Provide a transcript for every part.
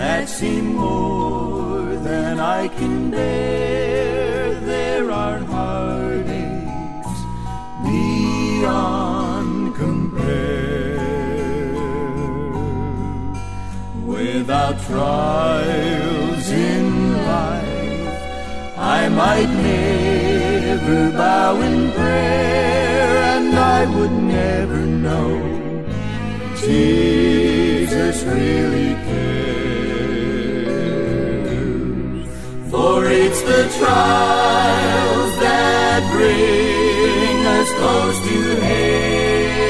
that seem more than I can bear. There are heartaches beyond compare. Without trials in life, I might never bow in prayer, and I would never know Jesus really the trials that bring us close to heaven,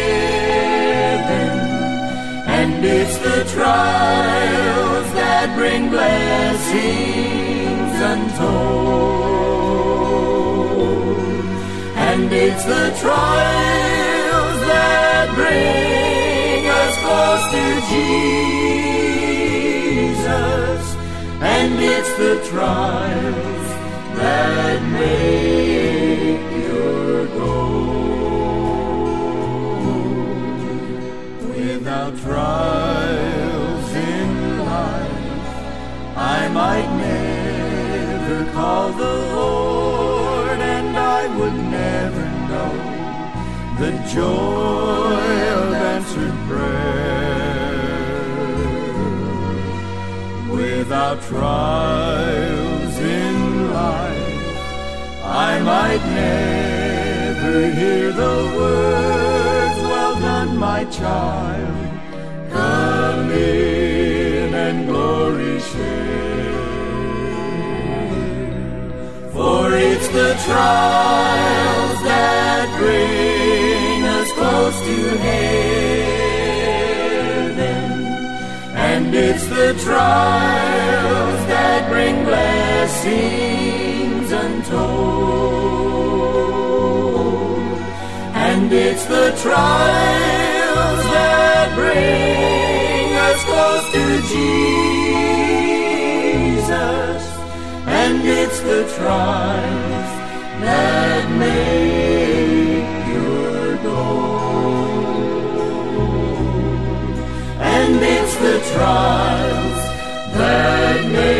and it's the trials that bring blessings untold. And it's the trials that bring us close to Jesus. And it's the trials trials in life, I might never call the Lord, and I would never know the joy of answered prayer. Without trials I might never hear the words, Well done, my child. Come in and glory share. For it's the trials that bring us close to heaven. And it's the trials that bring blessings untold. And it's the trials that bring us close to Jesus. And it's the trials that make your goal. And it's the trials that make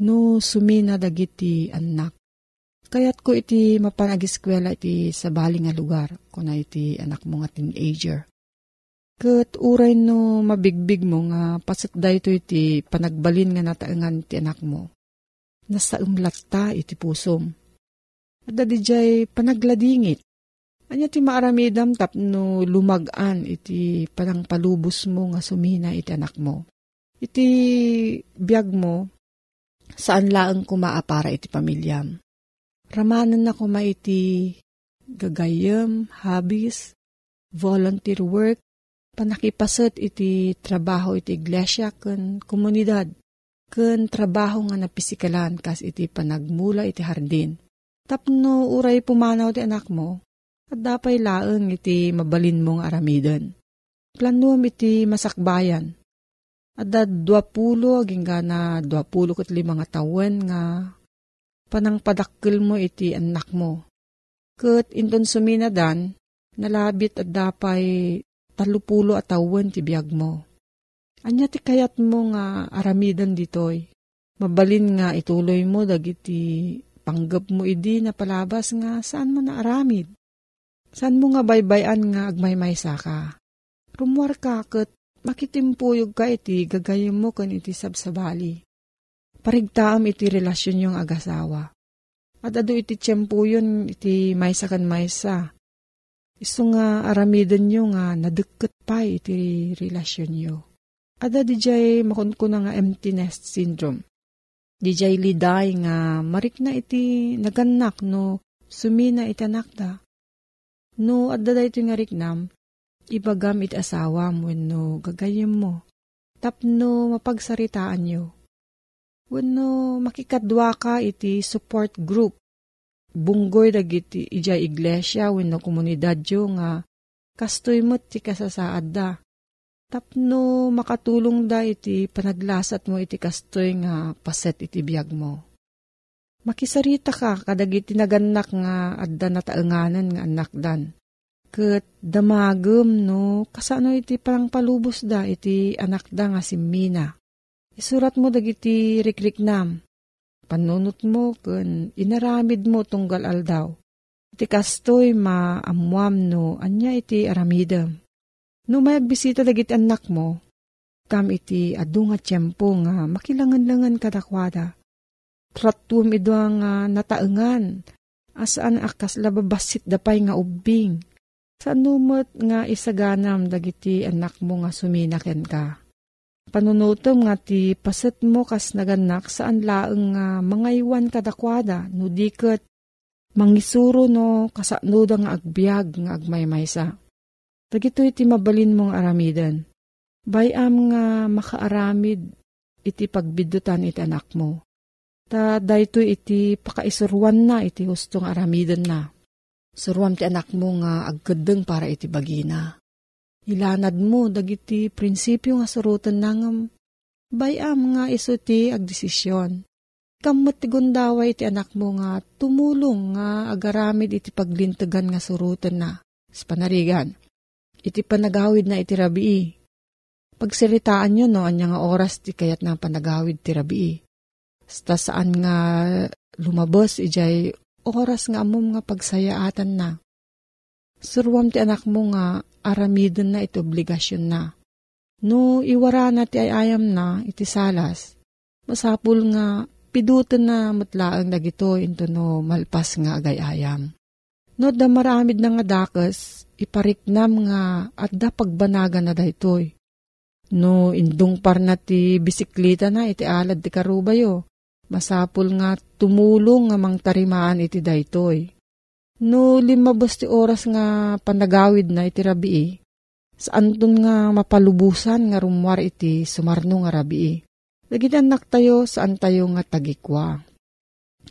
No sumina dagiti anak. Kayat ko iti mapanagiskwela iti sa bali nga lugar, kuna iti anak mo nga teenager. Kat uray no mabigbig mo nga pasit dayto iti panagbalin nga nataengan ti anak mo. Nasa umlatta iti pusom. At dadijay panagladingit. Anya ti maaramidam tapno lumagan iti panang palubos mo nga sumina iti anak mo. Iti biyag mo, saan laang kumaapara iti pamilyam. Ramanan na kuma iti gagayam, habis, volunteer work, panakipasat iti trabaho iti iglesia ken komunidad ken trabaho nga napisikalan kas iti panagmula iti hardin. Tapno uray pumanaw ti anak mo, at dapay laeng iti mabalin mong aramiden. Planuam iti masakbayan. At da duapulo, aging na duapulo kat lima nga tawen nga panang padakkel mo iti anak mo. Kat inton suminadan, nalabit at dapay talupulo at tawen ti biyag mo. Anya ti kayat mo nga aramidan ditoy. Mabalin nga ituloy mo dagiti panggap mo idi na palabas nga saan mo na aramid. Saan mo nga baybayan nga agmaymaysa ka. Rumwar ka kat makitimpuyog ka iti gagayim mo kan iti sabsabali. Parigtaam iti relasyon yung agasawa. At ado iti tiyempo yun iti maysa kan maysa. Iso nga aramidan nyo nga nadeket pa iti relasyon nyo. Ada dijay makunkuna nga empty nest syndrome. Dijay liday nga marik na iti naganak no sumina iti anak da. No adda da iti nga riknam, ibagam iti asawa mo no gagayim mo. Tapno mapagsaritaan nyo. Wano makikadwa ka iti support group. Bunggoy dagiti ijay iglesia wenno komunidad yo nga kastoy mo ti kasasaad da tapno makatulong da iti panaglasat mo iti kastoy nga paset iti biyag mo. Makisarita ka kadag iti naganak nga adda na taenganan nga anak dan. Kat damagem no kasano iti parang palubos da iti anak da nga si Mina. Isurat mo dagiti rikriknam. Panunot mo kun inaramid mo tunggal aldaw. Iti kastoy maamuam no anya iti aramidem No may agbisita dagiti anak mo, kam iti adu nga tiyempo nga makilangan-langan kadakwada. Tratum ido nga nataengan, asaan akas lababasit dapay nga ubing. Sa numot nga isaganam dagiti anak mo nga suminaken ka. Panunutom nga ti paset mo kas naganak saan laeng nga mga iwan kadakwada no diket mangisuro no kasano nga agbyag nga agmaymaysa. Dagito iti mabalin mong aramidan. Bayam nga makaaramid iti pagbidutan iti anak mo. Ta dayto iti pakaisurwan na iti hustong aramidan na. Surwan ti anak mo nga agkadeng para iti bagina. Ilanad mo dagiti prinsipyo nga surutan nangam. Bayam nga iso ti agdesisyon. Kamot ti gundaway iti anak mo nga tumulong nga agaramid iti paglintagan nga surutan na. Sa panarigan iti panagawid na iti rabii. Pagsiritaan nyo no, anya nga oras ti kayat na panagawid ti rabii. Sta saan nga lumabos ijay oras nga amom nga pagsayaatan na. Surwam ti anak mo nga aramidon na iti obligasyon na. No iwara na ti ayayam na iti salas, masapul nga pidutan na matlaang dagito into no malpas nga agayayam. No da maramid na nga dakas, ipariknam nga at da pagbanaga na daytoy. No indung par na ti bisikleta na iti alad ti karubayo. Masapul nga tumulong nga mang tarimaan iti daytoy. No limabos ti oras nga panagawid na iti rabii. Saan dun nga mapalubusan nga rumwar iti sumarno nga rabii. Dagiti anak tayo saan tayo nga tagikwa.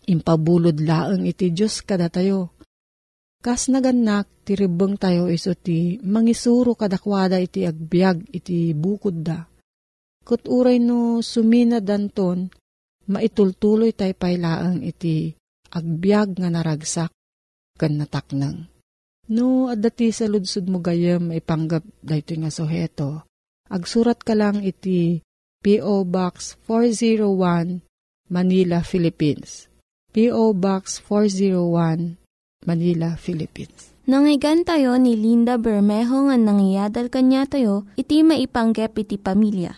impabulod laeng iti Diyos kada tayo. Kas naganak, ti ribeng tayo iso ti mangisuro kadakwada iti agbyag iti bukod da. Kut uray no sumina danton, maitultuloy tay pailaang iti agbyag nga naragsak kan nataknang. No, adati sa ludsud mo gayam ipanggap dayto nga soheto. Agsurat ka lang iti P.O. Box 401 Manila, Philippines. P.O. Box 401 Manila, Philippines. Nangyigan tayo ni Linda Bermejo nga nangyadal kanya tayo, iti maipanggep iti pamilya.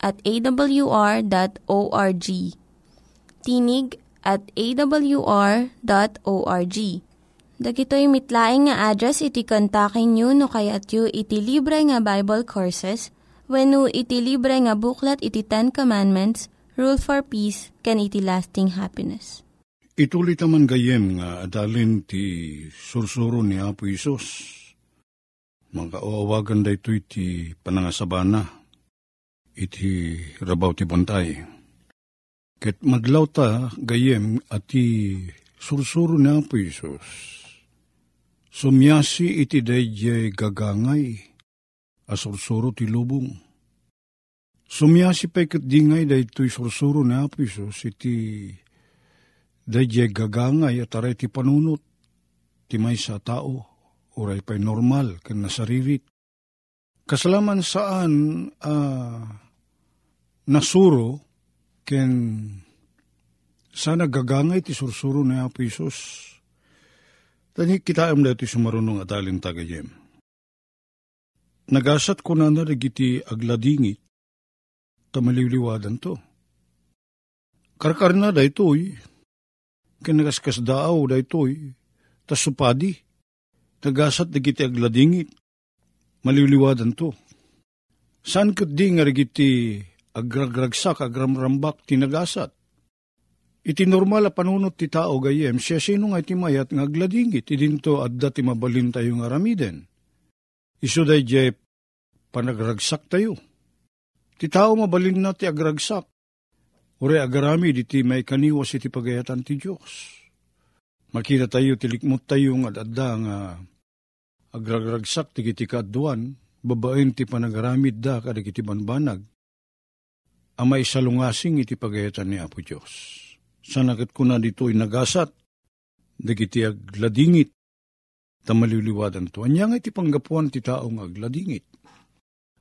at awr.org. Tinig at awr.org. Dagitoy mitlaing nga address iti kontakin nyo no kayat yu iti libre nga Bible Courses when iti libre nga buklat iti Ten Commandments, Rule for Peace, can iti lasting happiness. Ituloy taman gayem nga adalin ti sursuro ni Apo Isos. Mga oawagan da ito iti panangasabana, iti rabaw ti bantay. Ket madlaw ta gayem ati sursuro ni Apo Isos. Sumyasi iti dayjay gagangay, asursuro ti lubong. Sumyasi pa ikat dingay da ito'y sursuro ni Apo Isos iti dayjay gagangay at aray ti panunot, ti may sa tao, uray pa'y normal, kan nasaririt. Kasalaman saan uh, nasuro, ken sana gagangay ti sursuro ni Apo Isos, Tani kita am dati sumarunong atalin tagayem. Nagasat ko na na nagiti agladingit, tamaliliwadan to. Karkar na da ito'y, kinagaskas daaw da ito'y, tasupadi, nagasat nagiti agladingit, maliliwadan to. San kat di nga agragragsak, agramrambak, tinagasat. Iti normal a panunot ti tao gayem, siya sino nga iti mayat nga agladingit, idinto at dati mabalin tayo nga ramiden. Iso day jay panagragsak tayo. Ti tao mabalin na ti agragsak. Ure agarami di ti may kaniwas iti pagayatan ti Diyos. Makita tayo, tilikmot tayo nga adda nga agragragsak ti kiti kaduan, babaen ti panagaramid da kadag iti banbanag. Amay salungasing iti pagayatan ni Apo Diyos sanakit ko na dito nagasat, dagiti agladingit, tamaliliwadan to. Anya nga iti panggapuan ti taong agladingit.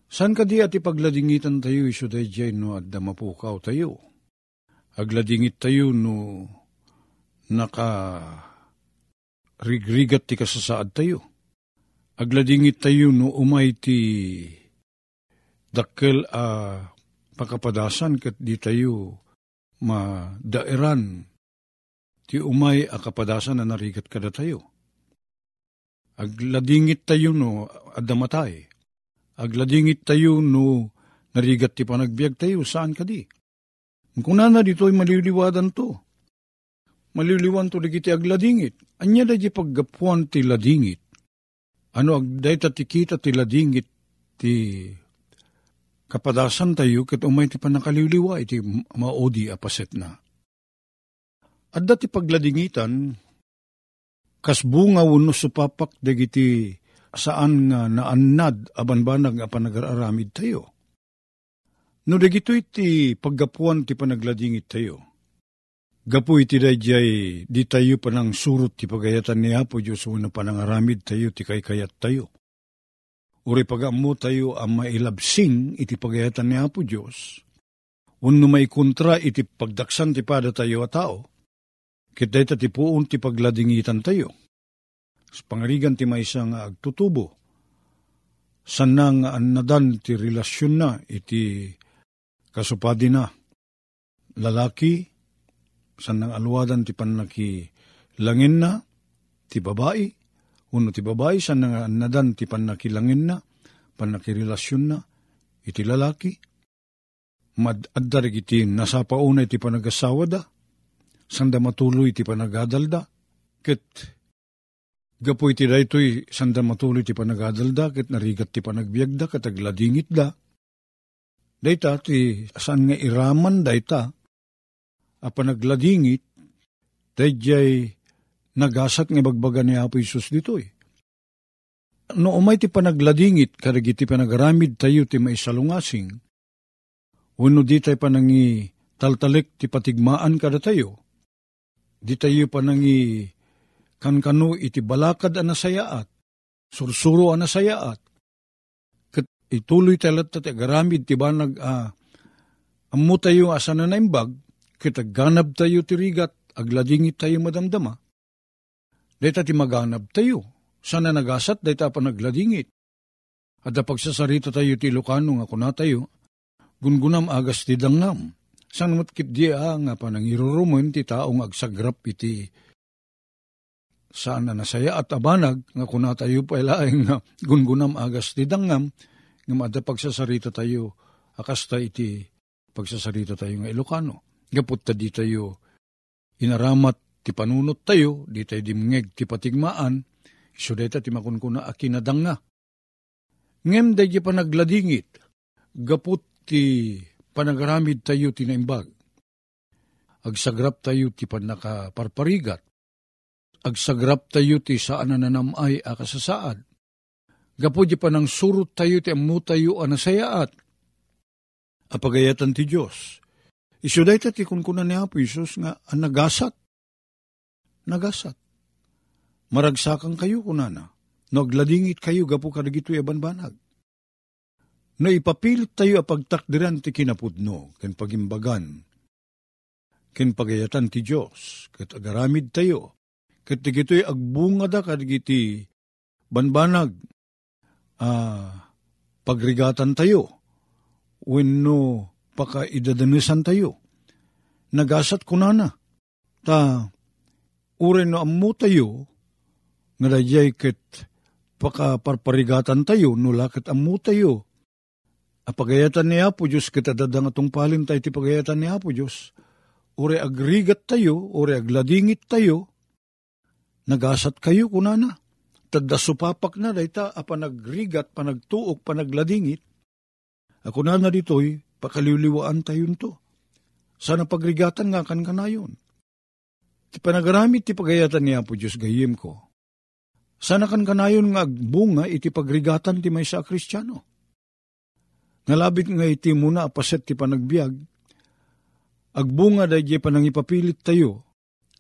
San ka di at ipagladingitan tayo iso day no at damapukaw tayo. Agladingit tayo no naka rigrigat ti kasasaad tayo. Agladingit tayo no umay ti dakkel a uh, pakapadasan kat di tayo madairan ti umay a kapadasan na narigat kada tayo. Agladingit tayo no adamatay. Agladingit tayo no narigat ti panagbiag tayo saan kadi. Kung nana dito ay maliliwadan to. Maliliwan to digiti agladingit. Anya da di paggapuan ti ladingit. Ano agday ti kita ti ladingit ti kapadasan tayo ket umay ti panakaliwliwa iti maodi apaset na. At dati pagladingitan, kas bunga wano supapak dagiti saan nga naannad abanbanag nga panagararamid tayo. No dagito iti paggapuan ti panagladingit tayo. Gapu iti dayjay di tayo panang surut ti pagayatan ni Apo Diyos na panangaramid tayo ti kaykayat tayo Uri pagamu tayo ang mailabsing iti pagayatan ni Apo Diyos. Unno may kontra iti pagdaksan ti pada tayo a tao. Kitay ti puon ti pagladingitan tayo. Sa pangarigan ti may isang agtutubo. Sana nga annadan ti relasyon na iti kasupadi na. Lalaki, sanang alwadan ti panaki langin na, ti babae, uno ti babae, sa nga nadan ti panakilangin na, panakirelasyon na, iti lalaki, madadda iti nasapauna iti panagasawa da, sanda matuloy iti panagadalda, ket gapo iti daytoy sanda matuloy ti panagadalda, ket narigat ti panagbiagda, ket agladingit da, dayta ti asan nga iraman dayta, a panagladingit, dayjay nagasat nga bagbaga ni Apo Isus ditoy. No umay ti panagladingit, karagi ti panagaramid tayo ti maisalungasing, Uno di tayo panangi taltalik ti patigmaan kada tayo. Di tayo panangi kankano iti balakad anasayaat. Sursuro anasayaat. Kat ituloy tayo ti agaramid ti banag a uh, amu tayo asa na naimbag. Kat ganab tayo ti rigat agladingit tayo madamdama. Dita ti maganab tayo. Sana nagasat dita pa nagladingit. At pagsasarita tayo ti Lucano nga kuna tayo, gungunam agas ti dangnam. San matkit di nga panangirurumun ti taong agsagrap iti saan na nasaya at abanag nga kuna tayo pa ilaing nga gungunam agas ti dangnam nga mada pagsasarita tayo akasta iti pagsasarita tayo nga Ilocano. Gapot ta di tayo inaramat ti panunot tayo, di tayo dimngeg ti patigmaan, iso deta ti makunkuna akinadang nga. Ngem da pa nagladingit, gaput ti panagaramid tayo tinaimbag. Agsagrap tayo ti panakaparparigat. Agsagrap tayo ti saan na nanamay akasasaad. Gapo di panang surut tayo ti amu tayo anasayaat. Apagayatan ti Diyos. Isuday ta ti kunkunan ni Apo Isus nga ang nagasat. Maragsakan kayo kunana. Nagladingit kayo gapo kadagito abanbanag no ipapilit tayo a pagtakdiran ti kinapudno, ken pagimbagan, ken pagayatan ti Diyos, ket agaramid tayo, ket digito'y agbunga da kadigiti banbanag, ah, pagrigatan tayo, wenno pakaidadanisan tayo, nagasat kunana, ta uren no ammo tayo, nga dayay ket pakaparparigatan tayo, no lakat ammo tayo, Apagayatan ni Apo Diyos, kita dadang atong palin tayo ti pagayatan ni Apo Diyos. Ure agrigat tayo, ure agladingit tayo, nagasat kayo kunana. Tadda supapak na dayta, apa nagrigat, panagtuok, panagladingit. Ako na na dito'y, pakaliwliwaan tayo to. Sana pagrigatan nga kan kanayon. Ti panagaramit ti pagayatan ni Apo Diyos gayim ko. Sana kan kanayon nga agbunga iti pagrigatan ti may sa kristyano Nalabit nga iti muna apaset ti panagbiag, agbunga da di panangipapilit tayo,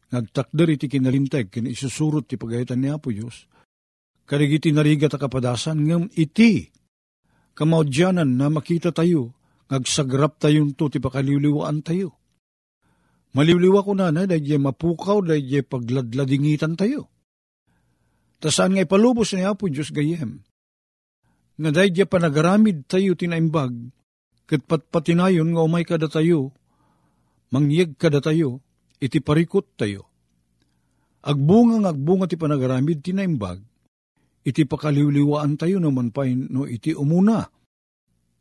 nagtakder iti kinalinteg, kin isusurot ti pagayitan ni Apo Diyos, karigiti narigat kapadasan, ngam iti, kamaudyanan na makita tayo, ngagsagrap tayong to ti pakaliwliwaan tayo. Maliwliwa ko na na, dahil mapukaw, dahil pagladladingitan tayo. Tasaan nga ipalubos ni Apo Diyos gayem, nga dahil pa nagaramid tayo tinaimbag, kat patpatinayon nga umay kada tayo, mangyag kada tayo, iti parikot tayo. Agbunga nga agbunga ti panagaramid tinaimbag, iti pakaliwliwaan tayo naman pa no iti umuna.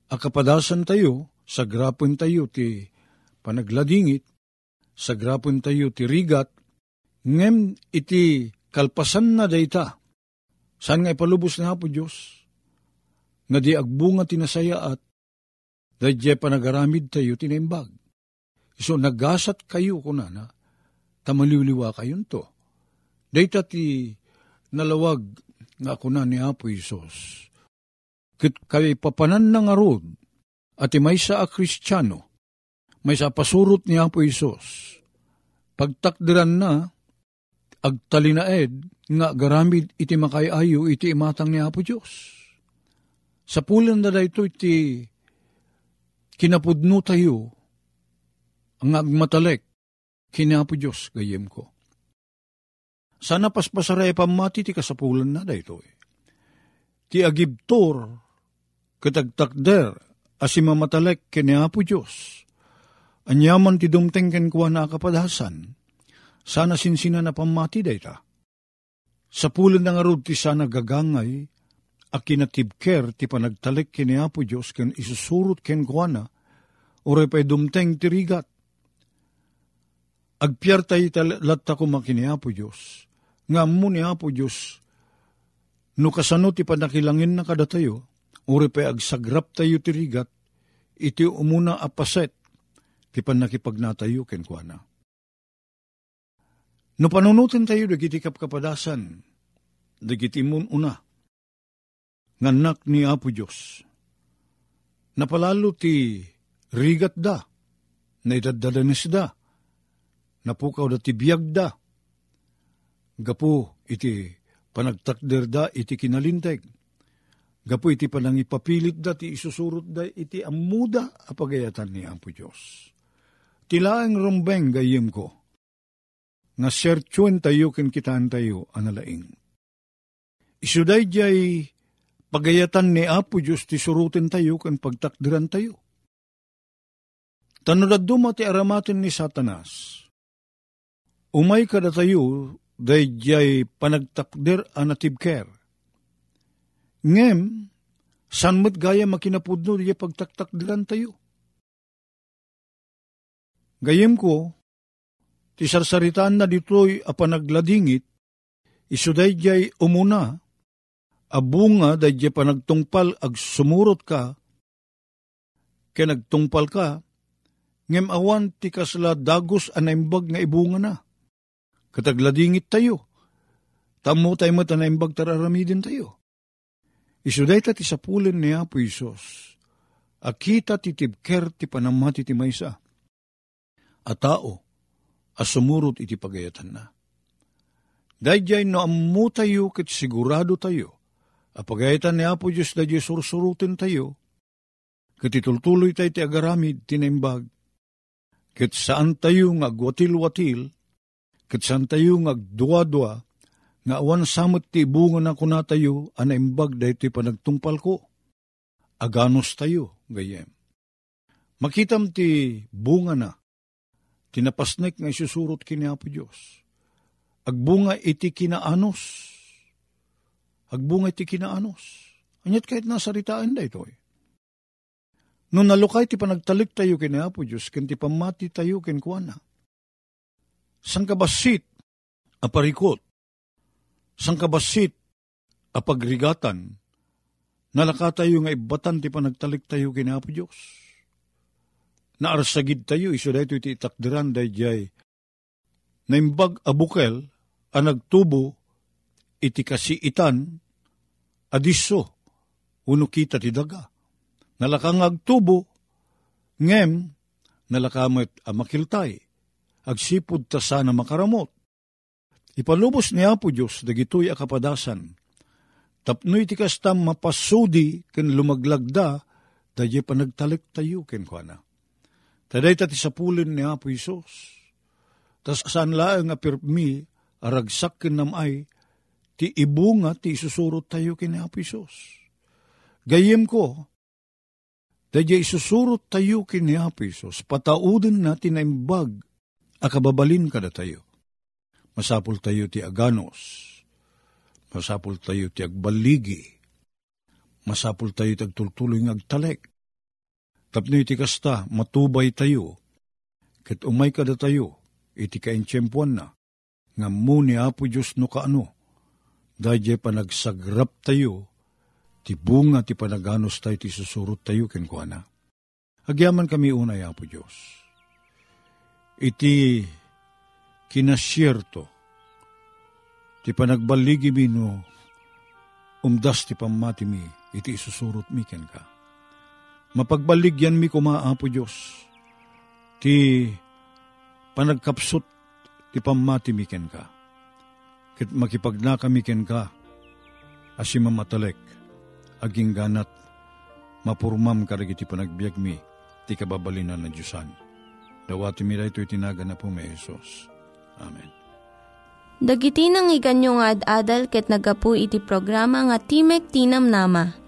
Akapadasan tayo, sa grapon tayo ti panagladingit, sa grapon tayo ti rigat, ngem iti kalpasan na dayta. Saan nga ipalubos na po Diyos? nga di agbunga tinasaya at dadya panagaramid tayo tinimbag. So nagasat kayo kunana, tamaliwliwa kayon to. Dayta ti nalawag nga kuna ni Apo Isos. Kit kay papanan ng arod, at may sa a kristyano, may sa pasurot ni Apo Isos. Pagtakdiran na, agtalinaed, nga garamid iti makayayo iti imatang ni Apo Diyos sa pulan na dayto iti kinapudno tayo ang agmatalek kinapo Diyos gayem ko. Sana paspasaray pamati ti kasapulan na dayto eh. Ti agibtor katagtakder asimamatalek kinapo Diyos. Anyaman ti dumteng ken kuwa na kapadasan. sana sinsina na pamati dayta. Sa pulan ng arod ti sana gagangay, a kinatibker ti panagtalik kini Apo Diyos ken isusurot ken kuana, ore pa'y dumteng ti rigat. Agpiyar tayo latta ko makini Apo Diyos, nga mo ni Apo Diyos, no kasano ti panakilangin na kada tayo, pa'y agsagrap tayo ti rigat, iti umuna apaset, ti panakipagnatayo ken kuana. No panunutin tayo dagiti kapkapadasan, dagiti mun una, nganak ni Apo Diyos. Napalalo ti rigat da, na idadadanis da, napukaw da ti biyag da, gapu iti panagtakder da iti kinalinteg, gapu iti panangipapilit da ti isusurot da iti amuda apagayatan ni Apo Diyos. Tilaang rumbeng gayim ko, nga sertyon tayo kitaan tayo analaing. Isuday jay pagayatan ni Apo Diyos ti surutin tayo ken pagtakdiran tayo. Tanudad duma ti aramatin ni Satanas. Umay kada tayo day jay panagtakder anatibker. Ngem, san mo't gaya makinapudno di pagtaktakdiran tayo. Gayem ko, Ti sarsaritaan na dito'y apanagladingit, isuday jay umuna, abunga day jay panagtungpal ag sumurot ka, kaya nagtungpal ka, ngem awan ti kasla dagos anaimbag nga ibunga na. Katagladingit tayo, tamo tayo mo tanaimbag tararamidin tayo. Isuday ta ti sapulin ni Apo Isos, akita ti tibker ti panamati ti maysa. A tao, asumurot iti pagayatan na. Dayjay no ammo tayo ket sigurado tayo, apagayatan ni Apo Diyos da Diyos sursurutin tayo, itultuloy tayo ti agaramid tinimbag, ket saan tayo nga agwatil-watil, ket saan tayo nga agdua-dua, nga awan samot ti bunga na kuna tayo, anaimbag da iti panagtungpal ko. Aganos tayo, gayem. Makitam ti bunga na, tinapasnek nga isusurot kini Apo Diyos. Agbunga iti kinaanos. Agbunga iti kinaanos. Anyat kahit nasaritaan da ito eh. No nalukay ti panagtalik tayo kini Apo Diyos, ken ti pamati tayo ken kuana. Sang kabasit, aparikot. Sang kabasit, apagrigatan, nalaka tayo nga ibatan ti panagtalik tayo kini Apo Diyos naarsagid tayo, iso da ito iti itakdiran da jay. Naimbag abukel, ang nagtubo, iti kasiitan, adiso, uno kita ti daga. Nalakang agtubo, ngem, nalakamit amakiltay, agsipod ta sana makaramot. Ipalubos ni Apo Diyos, dagitoy akapadasan, tapno iti kastam mapasudi, ken lumaglagda, da panagtalik tayo ken kuana Taday tati sa pulin ni Apo Isos. Tas saan laang apirmi, aragsak kinamay, ti ibunga ti isusurot tayo kini Apo Isos. Gayem ko, dadya isusurot tayo kini Apo Isos, pataudin natin na imbag, akababalin kada tayo. Masapul tayo ti aganos, masapul tayo ti agbaligi, masapul tayo ti agtultuloy ng agtalek, Tapno iti kasta, matubay tayo, ket umay kada tayo, iti kaintsyempuan na, nga mo ni Apo Diyos no kaano, dahil panagsagrap tayo, ti bunga ti panaganos tayo, ti susurot tayo ken kuana. Agyaman kami unay, Apo Diyos. Iti kinasyerto, ti panagbaligi mi no, umdas ti pamati mi, iti isusurot mi ken ka mapagbaligyan mi kumaapo Diyos, ti panagkapsot ti pamati mi ken ka. Kit makipagna kami ken ka, asi mamatalek, aging ganat, mapurmam karag iti panagbiag mi, ti kababalinan na Diyosan. Dawati mi ito itinaga na po may Jesus. Amen. Dagiti nang iganyo nga ad-adal ket nagapu iti programa nga Timek Tinam Nama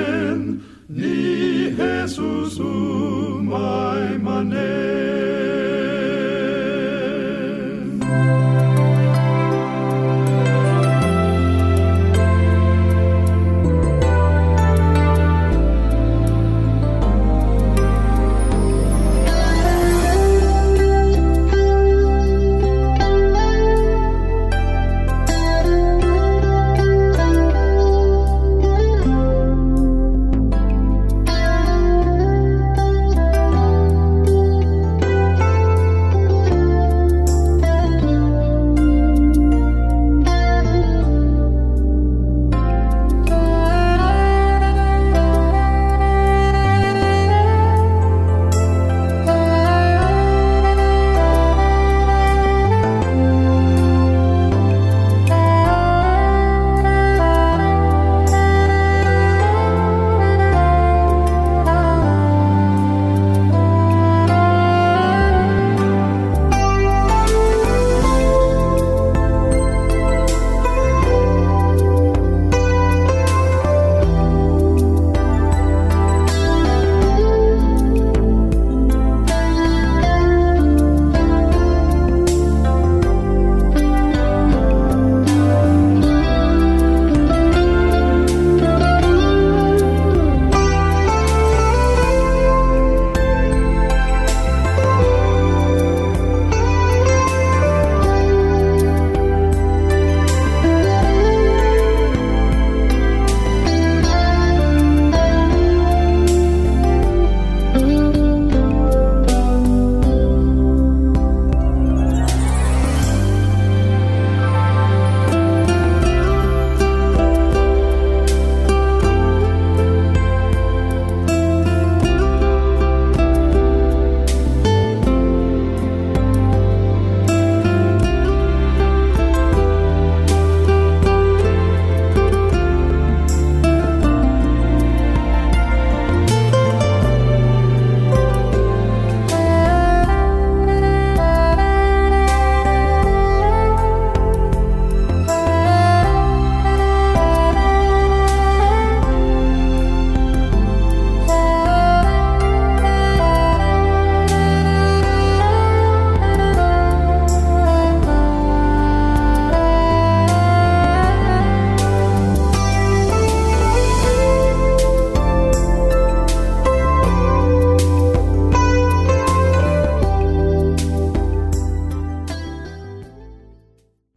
Jesusu, my manet.